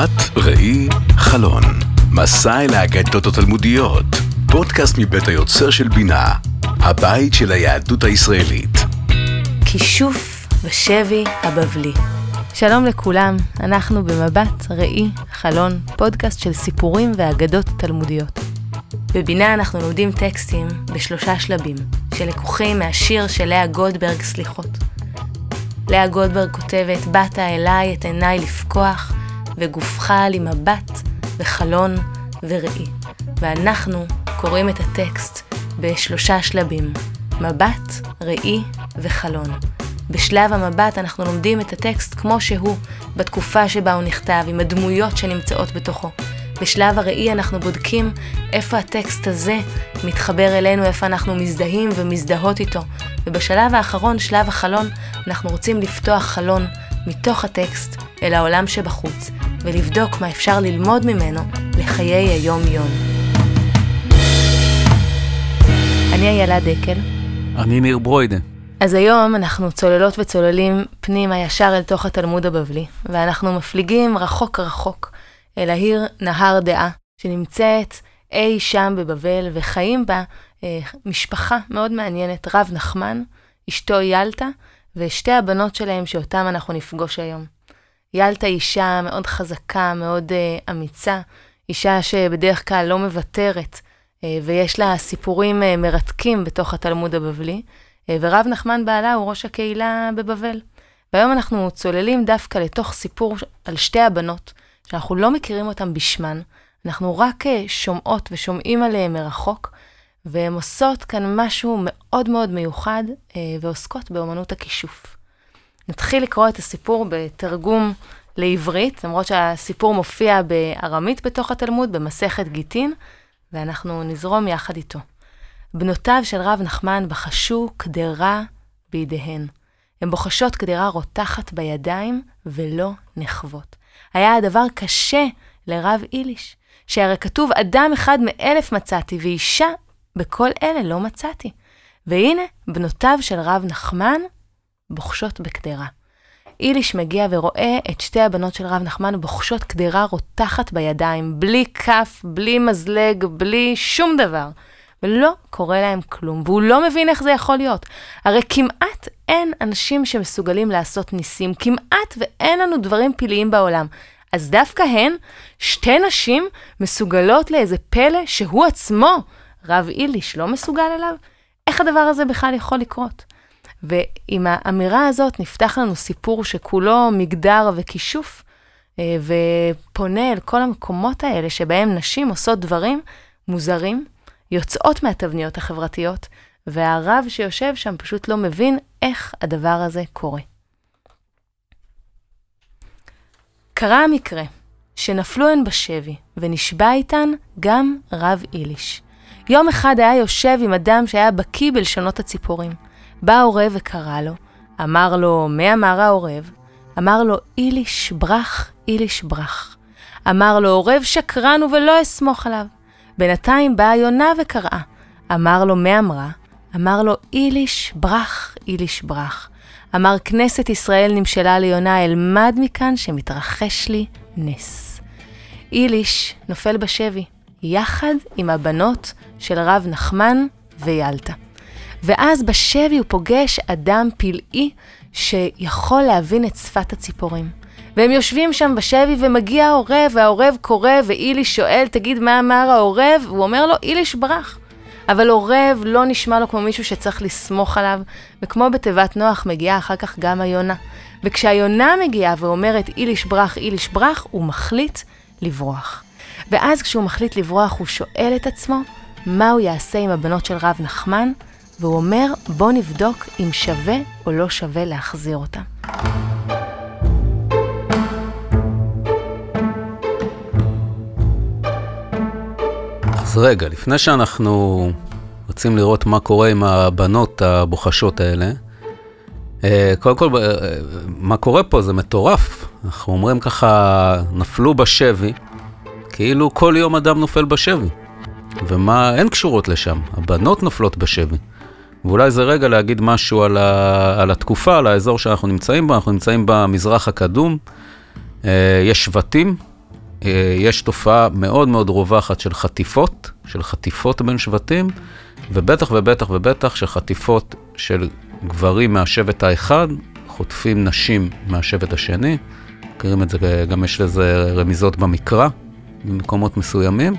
מבט, ראי, חלון. מסע אל האגדות התלמודיות. פודקאסט מבית היוצר של בינה. הבית של היהדות הישראלית. כישוף ושבי הבבלי. שלום לכולם, אנחנו במבט, ראי, חלון, פודקאסט של סיפורים ואגדות תלמודיות. בבינה אנחנו לומדים טקסטים בשלושה שלבים, שלקוחים מהשיר של לאה גולדברג סליחות. לאה גולדברג כותבת, באת אליי את עיניי לפקוח, וגופך לי מבט וחלון וראי. ואנחנו קוראים את הטקסט בשלושה שלבים, מבט, ראי וחלון. בשלב המבט אנחנו לומדים את הטקסט כמו שהוא, בתקופה שבה הוא נכתב, עם הדמויות שנמצאות בתוכו. בשלב הראי אנחנו בודקים איפה הטקסט הזה מתחבר אלינו, איפה אנחנו מזדהים ומזדהות איתו. ובשלב האחרון, שלב החלון, אנחנו רוצים לפתוח חלון מתוך הטקסט אל העולם שבחוץ, ולבדוק מה אפשר ללמוד ממנו לחיי היום-יום. אני איילה דקל. אני ניר ברוידה. אז היום אנחנו צוללות וצוללים פנימה ישר אל תוך התלמוד הבבלי, ואנחנו מפליגים רחוק רחוק אל העיר נהר דעה, שנמצאת אי שם בבבל, וחיים בה אה, משפחה מאוד מעניינת, רב נחמן, אשתו ילטה, ושתי הבנות שלהם שאותם אנחנו נפגוש היום. ילטה אישה מאוד חזקה, מאוד אה, אמיצה, אישה שבדרך כלל לא מוותרת, אה, ויש לה סיפורים אה, מרתקים בתוך התלמוד הבבלי, אה, ורב נחמן בעלה הוא ראש הקהילה בבבל. והיום אנחנו צוללים דווקא לתוך סיפור על שתי הבנות, שאנחנו לא מכירים אותן בשמן, אנחנו רק אה, שומעות ושומעים עליהן מרחוק, והן עושות כאן משהו מאוד מאוד מיוחד, אה, ועוסקות באמנות הכישוף. נתחיל לקרוא את הסיפור בתרגום לעברית, למרות שהסיפור מופיע בארמית בתוך התלמוד, במסכת גיטין, ואנחנו נזרום יחד איתו. בנותיו של רב נחמן בחשו קדרה בידיהן. הן בוחשות קדרה רותחת בידיים ולא נחוות. היה הדבר קשה לרב איליש, שהרי כתוב אדם אחד מאלף מצאתי, ואישה בכל אלה לא מצאתי. והנה, בנותיו של רב נחמן בוחשות בקדרה. איליש מגיע ורואה את שתי הבנות של רב נחמן בוחשות קדרה רותחת בידיים, בלי כף, בלי מזלג, בלי שום דבר. ולא קורה להם כלום, והוא לא מבין איך זה יכול להיות. הרי כמעט אין אנשים שמסוגלים לעשות ניסים, כמעט ואין לנו דברים פלאיים בעולם. אז דווקא הן, שתי נשים, מסוגלות לאיזה פלא שהוא עצמו, רב איליש, לא מסוגל אליו? איך הדבר הזה בכלל יכול לקרות? ועם האמירה הזאת נפתח לנו סיפור שכולו מגדר וכישוף, אה, ופונה אל כל המקומות האלה שבהם נשים עושות דברים מוזרים, יוצאות מהתבניות החברתיות, והרב שיושב שם פשוט לא מבין איך הדבר הזה קורה. קרה המקרה שנפלו הן בשבי, ונשבע איתן גם רב איליש. יום אחד היה יושב עם אדם שהיה בקיא בלשונות הציפורים. בא העורב וקרא לו, אמר לו, מי אמר העורב? אמר לו, איליש ברח, איליש ברח. אמר לו, עורב שקרן ולא אסמוך עליו. בינתיים באה יונה וקראה. אמר לו, מה אמרה? אמר לו, איליש ברח, איליש ברח. אמר, כנסת ישראל נמשלה ליונה, אלמד מכאן שמתרחש לי נס. איליש נופל בשבי, יחד עם הבנות של רב נחמן וילטה. ואז בשבי הוא פוגש אדם פלאי שיכול להבין את שפת הציפורים. והם יושבים שם בשבי ומגיע העורב, והעורב קורא, ואיליש שואל, תגיד, מה אמר העורב? הוא אומר לו, איליש ברח. אבל עורב לא נשמע לו כמו מישהו שצריך לסמוך עליו, וכמו בתיבת נוח מגיעה אחר כך גם היונה. וכשהיונה מגיעה ואומרת איליש ברח, איליש ברח, הוא מחליט לברוח. ואז כשהוא מחליט לברוח, הוא שואל את עצמו מה הוא יעשה עם הבנות של רב נחמן, והוא אומר, בוא נבדוק אם שווה או לא שווה להחזיר אותם. אז רגע, לפני שאנחנו רוצים לראות מה קורה עם הבנות הבוחשות האלה, אה, קודם כל, אה, מה קורה פה זה מטורף. אנחנו אומרים ככה, נפלו בשבי, כאילו כל יום אדם נופל בשבי. ומה, אין קשורות לשם, הבנות נופלות בשבי. ואולי זה רגע להגיד משהו על, ה, על התקופה, על האזור שאנחנו נמצאים בו, אנחנו נמצאים במזרח הקדום, אה, יש שבטים אה, יש תופעה מאוד מאוד רווחת של חטיפות, של חטיפות בין שבטים, ובטח ובטח ובטח של חטיפות של גברים מהשבט האחד, חוטפים נשים מהשבט השני. מכירים את זה, גם יש לזה רמיזות במקרא, במקומות מסוימים.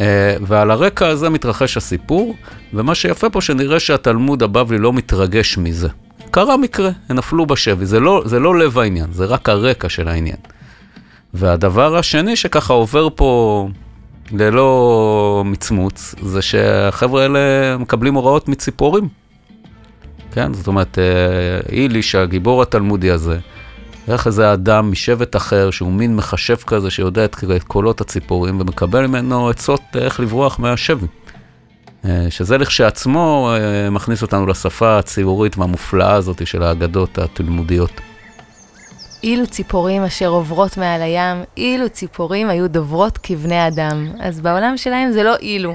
אה, ועל הרקע הזה מתרחש הסיפור, ומה שיפה פה שנראה שהתלמוד הבבלי לא מתרגש מזה. קרה מקרה, הם נפלו בשבי, זה לא, זה לא לב העניין, זה רק הרקע של העניין. והדבר השני שככה עובר פה ללא מצמוץ, זה שהחבר'ה האלה מקבלים הוראות מציפורים. כן, זאת אומרת, אה, איליש, הגיבור התלמודי הזה, איך איזה אדם משבט אחר, שהוא מין מכשף כזה, שיודע את קולות הציפורים, ומקבל ממנו עצות איך לברוח מהשבי. אה, שזה לכשעצמו אה, מכניס אותנו לשפה הציבורית והמופלאה הזאת של האגדות התלמודיות. אילו ציפורים אשר עוברות מעל הים, אילו ציפורים היו דוברות כבני אדם. אז בעולם שלהם זה לא אילו.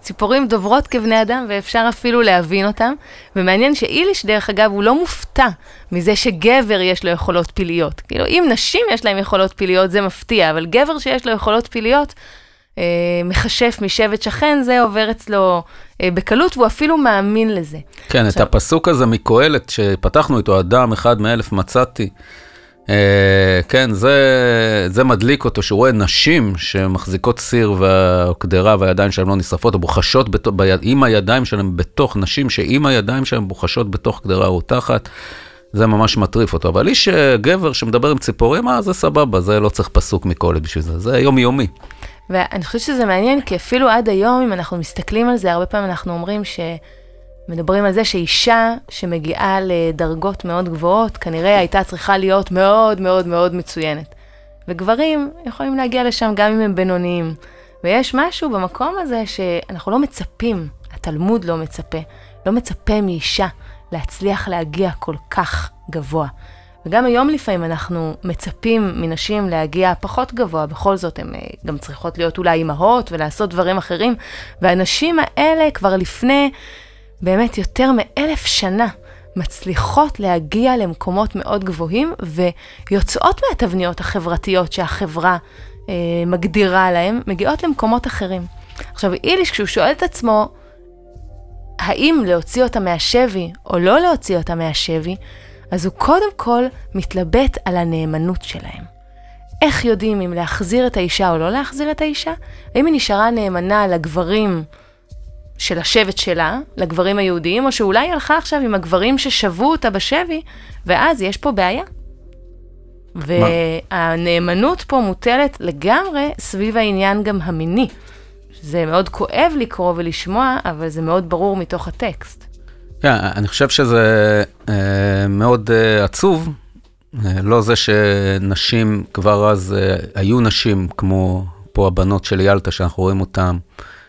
ציפורים דוברות כבני אדם, ואפשר אפילו להבין אותם. ומעניין שאיליש, דרך אגב, הוא לא מופתע מזה שגבר יש לו יכולות פיליות. כאילו, אם נשים יש להם יכולות פיליות, זה מפתיע, אבל גבר שיש לו יכולות פיליות, אה, מכשף משבט שכן, זה עובר אצלו אה, בקלות, והוא אפילו מאמין לזה. כן, עכשיו... את הפסוק הזה מקהלת, שפתחנו איתו, אדם אחד מאלף מצאתי. אה, כן, זה, זה מדליק אותו, שהוא רואה נשים שמחזיקות סיר והקדרה והידיים שלהם לא נשרפות, או בוחשות בת, ב, עם הידיים שלהם בתוך נשים, שעם הידיים שלהם בוחשות בתוך קדרה רותחת. זה ממש מטריף אותו. אבל איש אה, גבר שמדבר עם ציפורים, אה, זה סבבה, זה לא צריך פסוק מקהלת בשביל זה, זה יומיומי. ואני חושבת שזה מעניין, כי אפילו עד היום, אם אנחנו מסתכלים על זה, הרבה פעמים אנחנו אומרים ש... מדברים על זה שאישה שמגיעה לדרגות מאוד גבוהות, כנראה הייתה צריכה להיות מאוד מאוד מאוד מצוינת. וגברים יכולים להגיע לשם גם אם הם בינוניים. ויש משהו במקום הזה שאנחנו לא מצפים, התלמוד לא מצפה, לא מצפה מאישה להצליח להגיע כל כך גבוה. וגם היום לפעמים אנחנו מצפים מנשים להגיע פחות גבוה, בכל זאת הן אה, גם צריכות להיות אולי אימהות ולעשות דברים אחרים, והנשים האלה כבר לפני באמת יותר מאלף שנה מצליחות להגיע למקומות מאוד גבוהים ויוצאות מהתבניות החברתיות שהחברה אה, מגדירה להם, מגיעות למקומות אחרים. עכשיו, איליש, כשהוא שואל את עצמו, האם להוציא אותה מהשבי או לא להוציא אותה מהשבי, אז הוא קודם כל מתלבט על הנאמנות שלהם. איך יודעים אם להחזיר את האישה או לא להחזיר את האישה? האם היא נשארה נאמנה לגברים של השבט שלה, לגברים היהודיים, או שאולי היא הלכה עכשיו עם הגברים ששבו אותה בשבי, ואז יש פה בעיה. והנאמנות פה מוטלת לגמרי סביב העניין גם המיני. זה מאוד כואב לקרוא ולשמוע, אבל זה מאוד ברור מתוך הטקסט. כן, אני חושב שזה אה, מאוד אה, עצוב, אה, לא זה שנשים כבר אז אה, היו נשים, כמו פה הבנות של ילטה שאנחנו רואים אותן, אה,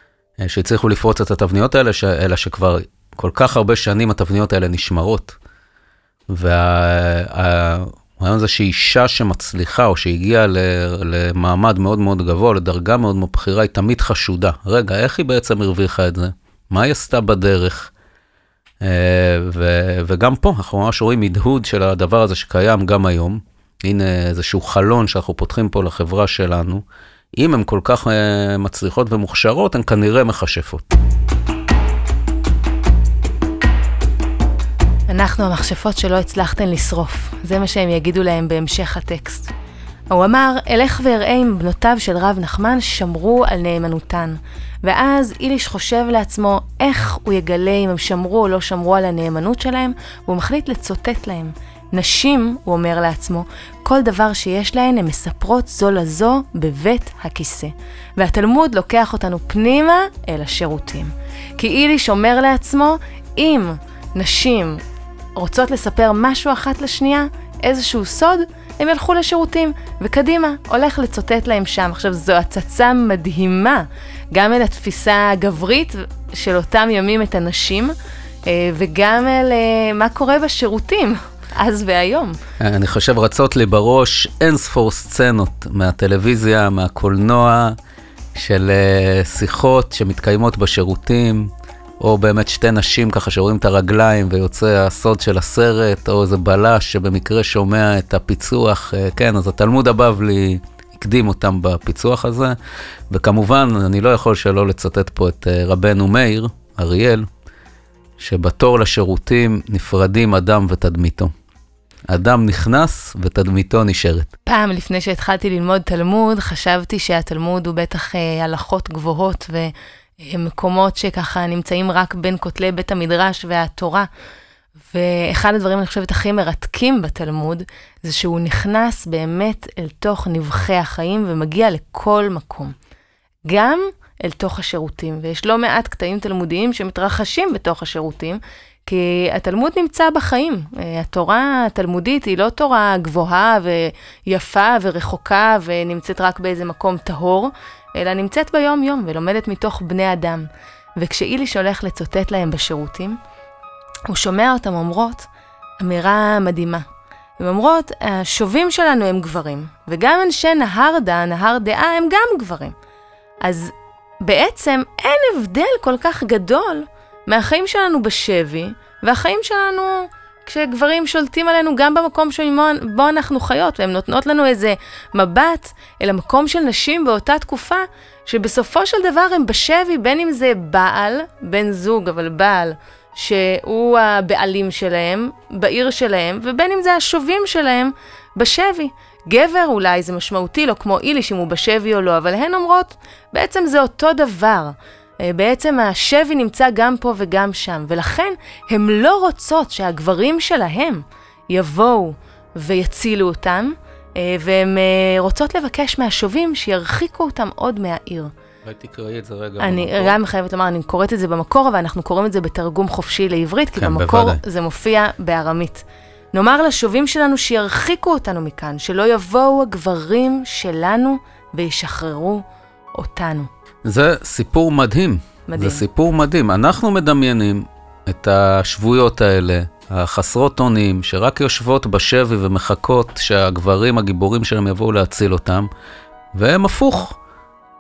שהצליחו לפרוץ את התבניות האלה, ש... אלא שכבר כל כך הרבה שנים התבניות האלה נשמרות. והרעיון זה שאישה שמצליחה או שהגיעה למעמד מאוד מאוד גבוה, לדרגה מאוד מאוד בכירה, היא תמיד חשודה. רגע, איך היא בעצם הרוויחה את זה? מה היא עשתה בדרך? אה, ו, וגם פה אנחנו ממש רואים הדהוד של הדבר הזה שקיים גם היום. הנה איזשהו חלון שאנחנו פותחים פה לחברה שלנו. אם הן כל כך uh, מצליחות ומוכשרות, הן כנראה מכשפות. אנחנו המכשפות שלא הצלחתן לשרוף, זה מה שהם יגידו להם בהמשך הטקסט. הוא אמר, אלך ואראה אם בנותיו של רב נחמן שמרו על נאמנותן. ואז איליש חושב לעצמו איך הוא יגלה אם הם שמרו או לא שמרו על הנאמנות שלהם, והוא מחליט לצוטט להם. נשים, הוא אומר לעצמו, כל דבר שיש להן הן מספרות זו לזו בבית הכיסא. והתלמוד לוקח אותנו פנימה אל השירותים. כי איליש אומר לעצמו, אם נשים רוצות לספר משהו אחת לשנייה, איזשהו סוד, הם ילכו לשירותים, וקדימה, הולך לצוטט להם שם. עכשיו, זו הצצה מדהימה, גם אל התפיסה הגברית של אותם ימים את הנשים, אה, וגם אל אה, מה קורה בשירותים. אז והיום. אני חושב רצות לי בראש אין ספור סצנות מהטלוויזיה, מהקולנוע, של uh, שיחות שמתקיימות בשירותים, או באמת שתי נשים ככה שרואים את הרגליים ויוצא הסוד של הסרט, או איזה בלש שבמקרה שומע את הפיצוח, uh, כן, אז התלמוד הבבלי הקדים אותם בפיצוח הזה. וכמובן, אני לא יכול שלא לצטט פה את אה, רבנו מאיר, אריאל, שבתור לשירותים נפרדים אדם ותדמיתו. אדם נכנס ותדמיתו נשארת. פעם לפני שהתחלתי ללמוד תלמוד, חשבתי שהתלמוד הוא בטח אה, הלכות גבוהות ומקומות שככה נמצאים רק בין כותלי בית המדרש והתורה. ואחד הדברים, אני חושבת, הכי מרתקים בתלמוד, זה שהוא נכנס באמת אל תוך נבחי החיים ומגיע לכל מקום. גם אל תוך השירותים, ויש לא מעט קטעים תלמודיים שמתרחשים בתוך השירותים, כי התלמוד נמצא בחיים. התורה התלמודית היא לא תורה גבוהה ויפה ורחוקה ונמצאת רק באיזה מקום טהור, אלא נמצאת ביום-יום ולומדת מתוך בני אדם. וכשאיליש הולך לצוטט להם בשירותים, הוא שומע אותם אומרות אמירה מדהימה. הן אומרות, השובים שלנו הם גברים, וגם אנשי נהרדה, נהר דעה, הם גם גברים. אז בעצם אין הבדל כל כך גדול מהחיים שלנו בשבי, והחיים שלנו כשגברים שולטים עלינו גם במקום שבו אנחנו חיות, והן נותנות לנו איזה מבט אל המקום של נשים באותה תקופה, שבסופו של דבר הם בשבי, בין אם זה בעל, בן זוג, אבל בעל, שהוא הבעלים שלהם, בעיר שלהם, ובין אם זה השובים שלהם בשבי. גבר אולי זה משמעותי לו, כמו איליש אם הוא בשבי או לא, אבל הן אומרות, בעצם זה אותו דבר. אה, בעצם השבי נמצא גם פה וגם שם, ולכן הן לא רוצות שהגברים שלהם יבואו ויצילו אותם, אה, והן אה, רוצות לבקש מהשובים שירחיקו אותם עוד מהעיר. אולי תקראי את זה רגע אני במקור. גם חייבת לומר, אני קוראת את זה במקור, אבל אנחנו קוראים את זה בתרגום חופשי לעברית, כי כן, במקור בוודאי. זה מופיע בארמית. נאמר לשובים שלנו שירחיקו אותנו מכאן, שלא יבואו הגברים שלנו וישחררו אותנו. זה סיפור מדהים. מדהים. זה סיפור מדהים. אנחנו מדמיינים את השבויות האלה, החסרות אונים, שרק יושבות בשבי ומחכות שהגברים הגיבורים שלהם יבואו להציל אותם, והם הפוך.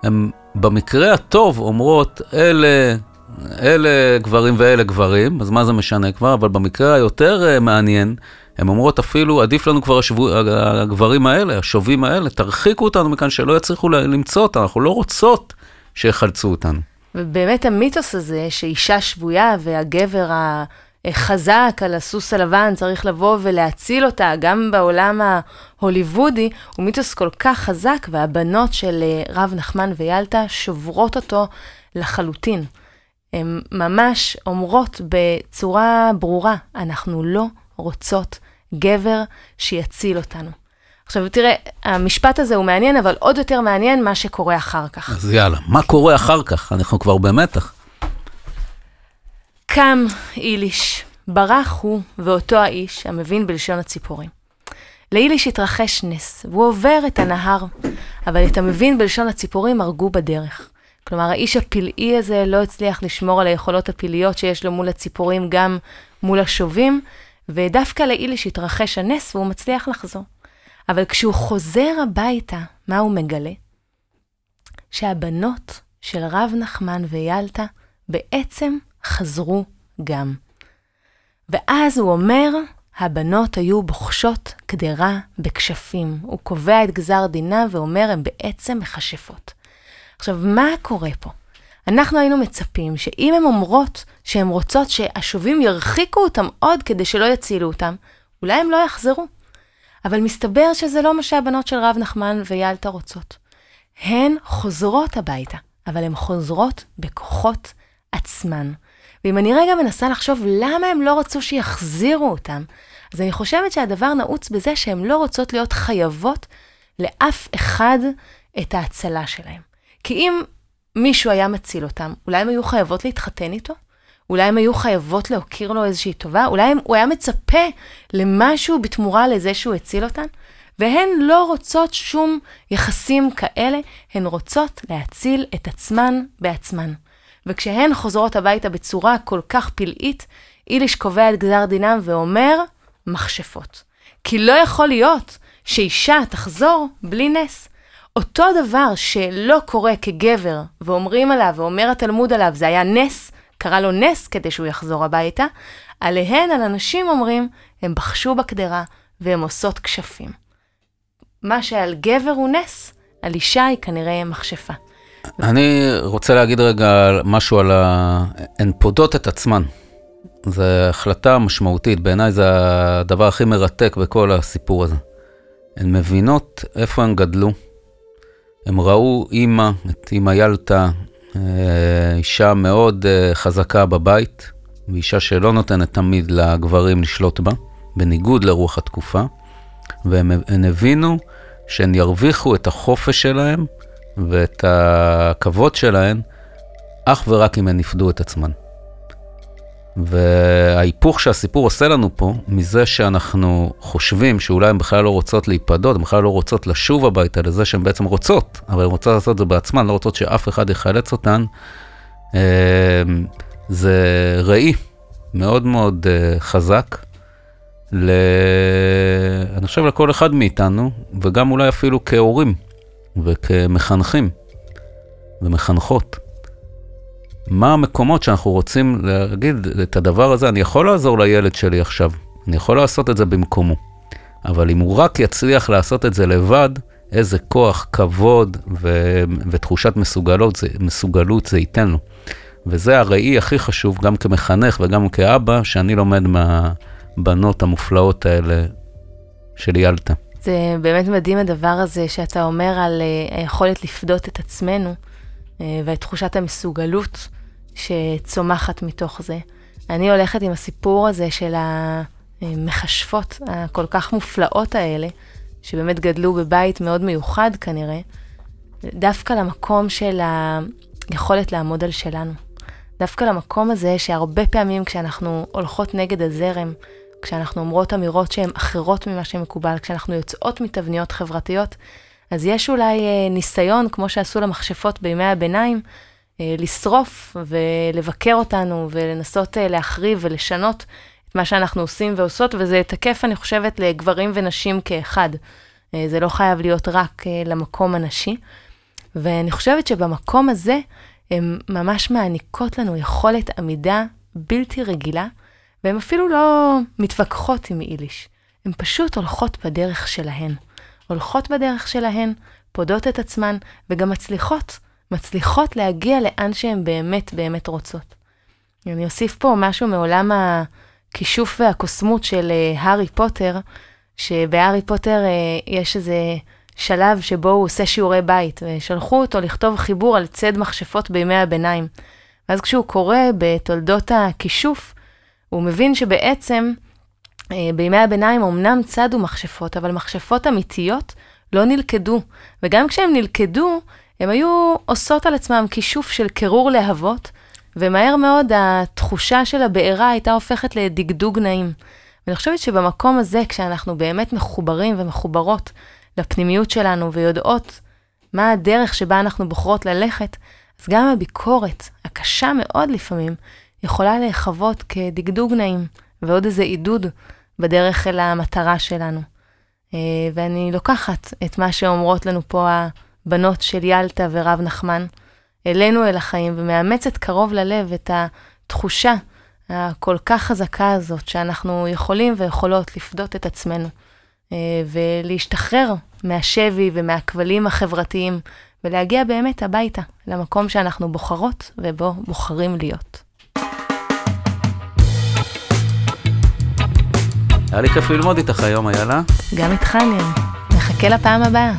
הם במקרה הטוב אומרות, אלה, אלה גברים ואלה גברים, אז מה זה משנה כבר? אבל במקרה היותר uh, מעניין, הן אומרות אפילו, עדיף לנו כבר השבו, הגברים האלה, השובים האלה, תרחיקו אותנו מכאן, שלא יצליחו למצוא אותנו, אנחנו לא רוצות שיחלצו אותנו. ובאמת המיתוס הזה, שאישה שבויה והגבר החזק על הסוס הלבן צריך לבוא ולהציל אותה, גם בעולם ההוליוודי, הוא מיתוס כל כך חזק, והבנות של אה, רב נחמן ויאלטה שוברות אותו לחלוטין. הן ממש אומרות בצורה ברורה, אנחנו לא רוצות גבר שיציל אותנו. עכשיו תראה, המשפט הזה הוא מעניין, אבל עוד יותר מעניין מה שקורה אחר כך. אז יאללה, מה קורה אחר כך? אנחנו כבר במתח. קם איליש, ברח הוא ואותו האיש המבין בלשון הציפורים. לאיליש התרחש נס, והוא עובר את הנהר, אבל את המבין בלשון הציפורים הרגו בדרך. כלומר, האיש הפלאי הזה לא הצליח לשמור על היכולות הפלאיות שיש לו מול הציפורים, גם מול השובים, ודווקא לאיליש התרחש הנס והוא מצליח לחזור. אבל כשהוא חוזר הביתה, מה הוא מגלה? שהבנות של רב נחמן ויאלטה בעצם חזרו גם. ואז הוא אומר, הבנות היו בוחשות קדרה בכשפים. הוא קובע את גזר דינם ואומר, הן בעצם מכשפות. עכשיו, מה קורה פה? אנחנו היינו מצפים שאם הן אומרות שהן רוצות שהשובים ירחיקו אותם עוד כדי שלא יצילו אותם, אולי הם לא יחזרו. אבל מסתבר שזה לא מה שהבנות של רב נחמן ויאלטה רוצות. הן חוזרות הביתה, אבל הן חוזרות בכוחות עצמן. ואם אני רגע מנסה לחשוב למה הם לא רצו שיחזירו אותם, אז אני חושבת שהדבר נעוץ בזה שהן לא רוצות להיות חייבות לאף אחד את ההצלה שלהם. כי אם מישהו היה מציל אותם, אולי הם היו חייבות להתחתן איתו? אולי הם היו חייבות להכיר לו איזושהי טובה? אולי הם, הוא היה מצפה למשהו בתמורה לזה שהוא הציל אותן? והן לא רוצות שום יחסים כאלה, הן רוצות להציל את עצמן בעצמן. וכשהן חוזרות הביתה בצורה כל כך פלאית, איליש קובע את גזר דינם ואומר, מכשפות. כי לא יכול להיות שאישה תחזור בלי נס. אותו דבר שלא קורה כגבר, ואומרים עליו, ואומר התלמוד עליו, זה היה נס, קרה לו נס כדי שהוא יחזור הביתה, עליהן, על הנשים אומרים, הם בחשו בקדרה והם עושות כשפים. מה שעל גבר הוא נס, על אישה היא כנראה מכשפה. אני רוצה להגיד רגע משהו על ה... הן פודות את עצמן. זו החלטה משמעותית, בעיניי זה הדבר הכי מרתק בכל הסיפור הזה. הן מבינות איפה הן גדלו. הן ראו אימא, את אימא ילטה, אה, אישה מאוד אה, חזקה בבית, ואישה שלא נותנת תמיד לגברים לשלוט בה, בניגוד לרוח התקופה, והן הבינו שהן ירוויחו את החופש שלהן ואת הכבוד שלהן אך ורק אם הן יפדו את עצמן. וההיפוך שהסיפור עושה לנו פה, מזה שאנחנו חושבים שאולי הן בכלל לא רוצות להיפדות, הן בכלל לא רוצות לשוב הביתה לזה שהן בעצם רוצות, אבל הן רוצות לעשות את זה בעצמן, לא רוצות שאף אחד יחלץ אותן, אמ, זה ראי מאוד מאוד אה, חזק, ל... אני חושב לכל אחד מאיתנו, וגם אולי אפילו כהורים וכמחנכים ומחנכות. מה המקומות שאנחנו רוצים להגיד את הדבר הזה, אני יכול לעזור לילד שלי עכשיו, אני יכול לעשות את זה במקומו. אבל אם הוא רק יצליח לעשות את זה לבד, איזה כוח, כבוד ו- ותחושת מסוגלות זה, מסוגלות זה ייתן לו. וזה הראי הכי חשוב, גם כמחנך וגם כאבא, שאני לומד מהבנות המופלאות האלה של ילתה. זה באמת מדהים הדבר הזה שאתה אומר על uh, היכולת לפדות את עצמנו. אה, ואת תחושת המסוגלות שצומחת מתוך זה. אני הולכת עם הסיפור הזה של המכשפות הכל כך מופלאות האלה, שבאמת גדלו בבית מאוד מיוחד כנראה, דווקא למקום של היכולת לעמוד על שלנו. דווקא למקום הזה שהרבה פעמים כשאנחנו הולכות נגד הזרם, כשאנחנו אומרות אמירות שהן אחרות ממה שמקובל, כשאנחנו יוצאות מתבניות חברתיות, אז יש אולי אה, ניסיון, כמו שעשו למכשפות בימי הביניים, אה, לשרוף ולבקר אותנו ולנסות אה, להחריב ולשנות את מה שאנחנו עושים ועושות, וזה תקף, אני חושבת, לגברים ונשים כאחד. זה לא חייב להיות רק למקום הנשי. ואני חושבת שבמקום הזה, הן ממש מעניקות לנו יכולת עמידה בלתי רגילה, והן אפילו לא מתווכחות עם איליש, הן פשוט הולכות בדרך שלהן. הולכות בדרך שלהן, פודות את עצמן, וגם מצליחות, מצליחות להגיע לאן שהן באמת באמת רוצות. אני אוסיף פה משהו מעולם הכישוף והקוסמות של uh, הארי פוטר, שבהארי פוטר uh, יש איזה שלב שבו הוא עושה שיעורי בית, ושלחו אותו לכתוב חיבור על ציד מכשפות בימי הביניים. ואז כשהוא קורא בתולדות הכישוף, הוא מבין שבעצם אה, בימי הביניים אמנם צדו מכשפות, אבל מכשפות אמיתיות לא נלכדו. וגם כשהם נלכדו, הם היו עושות על עצמם כישוף של קירור להבות, ומהר מאוד התחושה של הבעירה הייתה הופכת לדגדוג נעים. ואני חושבת שבמקום הזה, כשאנחנו באמת מחוברים ומחוברות לפנימיות שלנו ויודעות מה הדרך שבה אנחנו בוחרות ללכת, אז גם הביקורת, הקשה מאוד לפעמים, יכולה להיחוות כדגדוג נעים, ועוד איזה עידוד בדרך אל המטרה שלנו. אה, ואני לוקחת את מה שאומרות לנו פה הבנות של ילטה ורב נחמן, אלינו אל החיים, ומאמצת קרוב ללב את התחושה הכל כך חזקה הזאת, שאנחנו יכולים ויכולות לפדות את עצמנו, אה, ולהשתחרר מהשבי ומהכבלים החברתיים, ולהגיע באמת הביתה, למקום שאנחנו בוחרות ובו בוחרים להיות. היה לי כיף ללמוד איתך היום, איילה. גם איתך, ניר. נחכה לפעם הבאה.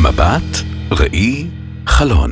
מבט, ראי, חלון.